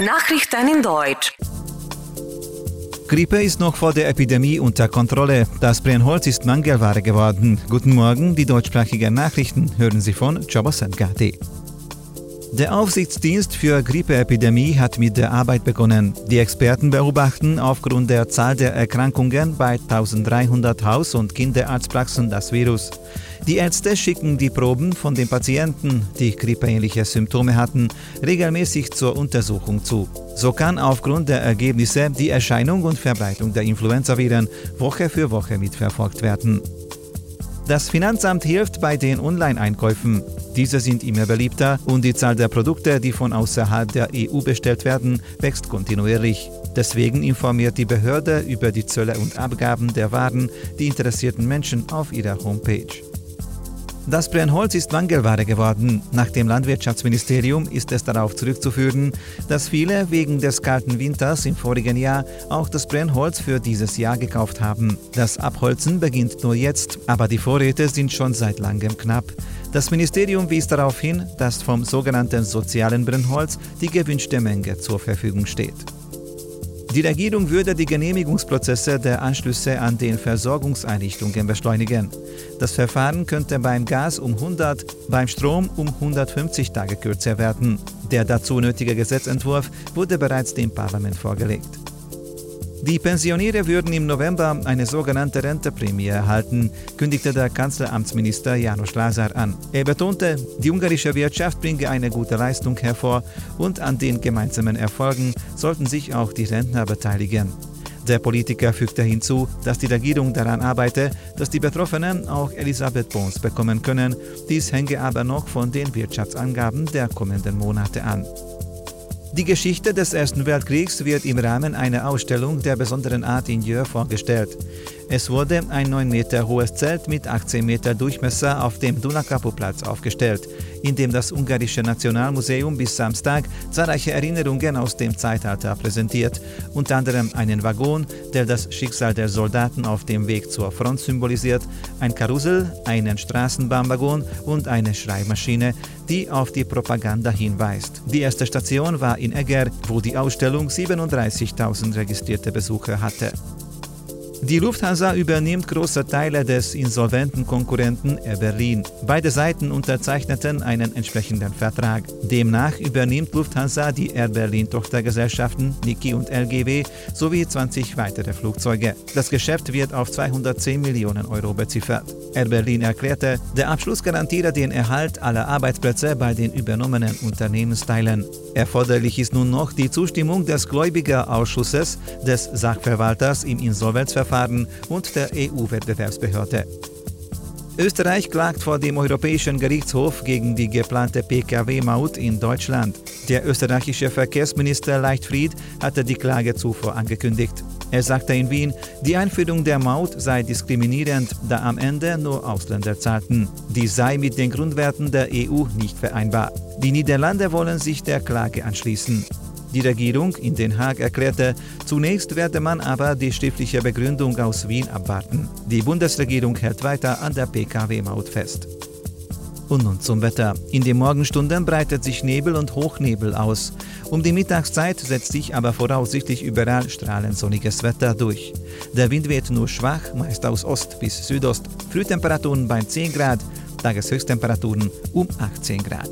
Nachrichten in Deutsch. Grippe ist noch vor der Epidemie unter Kontrolle. Das Brennholz ist Mangelware geworden. Guten Morgen, die deutschsprachigen Nachrichten hören Sie von Chabosengati. Der Aufsichtsdienst für Grippeepidemie hat mit der Arbeit begonnen. Die Experten beobachten aufgrund der Zahl der Erkrankungen bei 1300 Haus- und Kinderarztpraxen das Virus. Die Ärzte schicken die Proben von den Patienten, die grippeähnliche Symptome hatten, regelmäßig zur Untersuchung zu. So kann aufgrund der Ergebnisse die Erscheinung und Verbreitung der Influenzaviren Woche für Woche mitverfolgt werden. Das Finanzamt hilft bei den Online-Einkäufen. Diese sind immer beliebter und die Zahl der Produkte, die von außerhalb der EU bestellt werden, wächst kontinuierlich. Deswegen informiert die Behörde über die Zölle und Abgaben der Waren die interessierten Menschen auf ihrer Homepage. Das Brennholz ist Mangelware geworden. Nach dem Landwirtschaftsministerium ist es darauf zurückzuführen, dass viele wegen des kalten Winters im vorigen Jahr auch das Brennholz für dieses Jahr gekauft haben. Das Abholzen beginnt nur jetzt, aber die Vorräte sind schon seit langem knapp. Das Ministerium wies darauf hin, dass vom sogenannten sozialen Brennholz die gewünschte Menge zur Verfügung steht. Die Regierung würde die Genehmigungsprozesse der Anschlüsse an den Versorgungseinrichtungen beschleunigen. Das Verfahren könnte beim Gas um 100, beim Strom um 150 Tage kürzer werden. Der dazu nötige Gesetzentwurf wurde bereits dem Parlament vorgelegt. Die Pensioniere würden im November eine sogenannte Renteprämie erhalten, kündigte der Kanzleramtsminister Janos Lazar an. Er betonte, die ungarische Wirtschaft bringe eine gute Leistung hervor und an den gemeinsamen Erfolgen sollten sich auch die Rentner beteiligen. Der Politiker fügte hinzu, dass die Regierung daran arbeite, dass die Betroffenen auch Elisabeth Bons bekommen können. Dies hänge aber noch von den Wirtschaftsangaben der kommenden Monate an. Die Geschichte des Ersten Weltkriegs wird im Rahmen einer Ausstellung der besonderen Art in Jör vorgestellt. Es wurde ein 9 Meter hohes Zelt mit 18 Meter Durchmesser auf dem Dunakapu-Platz aufgestellt, in dem das Ungarische Nationalmuseum bis Samstag zahlreiche Erinnerungen aus dem Zeitalter präsentiert, unter anderem einen Waggon, der das Schicksal der Soldaten auf dem Weg zur Front symbolisiert, ein Karussell, einen Straßenbahnwaggon und eine Schreibmaschine, die auf die Propaganda hinweist. Die erste Station war in Eger, wo die Ausstellung 37.000 registrierte Besucher hatte. Die Lufthansa übernimmt große Teile des insolventen Konkurrenten Air Berlin. Beide Seiten unterzeichneten einen entsprechenden Vertrag. Demnach übernimmt Lufthansa die Air Berlin Tochtergesellschaften Niki und LGW sowie 20 weitere Flugzeuge. Das Geschäft wird auf 210 Millionen Euro beziffert. Air Berlin erklärte, der Abschluss garantiere den Erhalt aller Arbeitsplätze bei den übernommenen Unternehmensteilen. Erforderlich ist nun noch die Zustimmung des Gläubigerausschusses, des Sachverwalters im Insolvenzverfahren Verfahren und der EU-Wettbewerbsbehörde. Österreich klagt vor dem Europäischen Gerichtshof gegen die geplante Pkw-Maut in Deutschland. Der österreichische Verkehrsminister Leichtfried hatte die Klage zuvor angekündigt. Er sagte in Wien, die Einführung der Maut sei diskriminierend, da am Ende nur Ausländer zahlten. Dies sei mit den Grundwerten der EU nicht vereinbar. Die Niederlande wollen sich der Klage anschließen. Die Regierung in Den Haag erklärte, zunächst werde man aber die schriftliche Begründung aus Wien abwarten. Die Bundesregierung hält weiter an der Pkw-Maut fest. Und nun zum Wetter. In den Morgenstunden breitet sich Nebel und Hochnebel aus. Um die Mittagszeit setzt sich aber voraussichtlich überall strahlend sonniges Wetter durch. Der Wind weht nur schwach, meist aus Ost bis Südost. Frühtemperaturen bei 10 Grad, Tageshöchsttemperaturen um 18 Grad.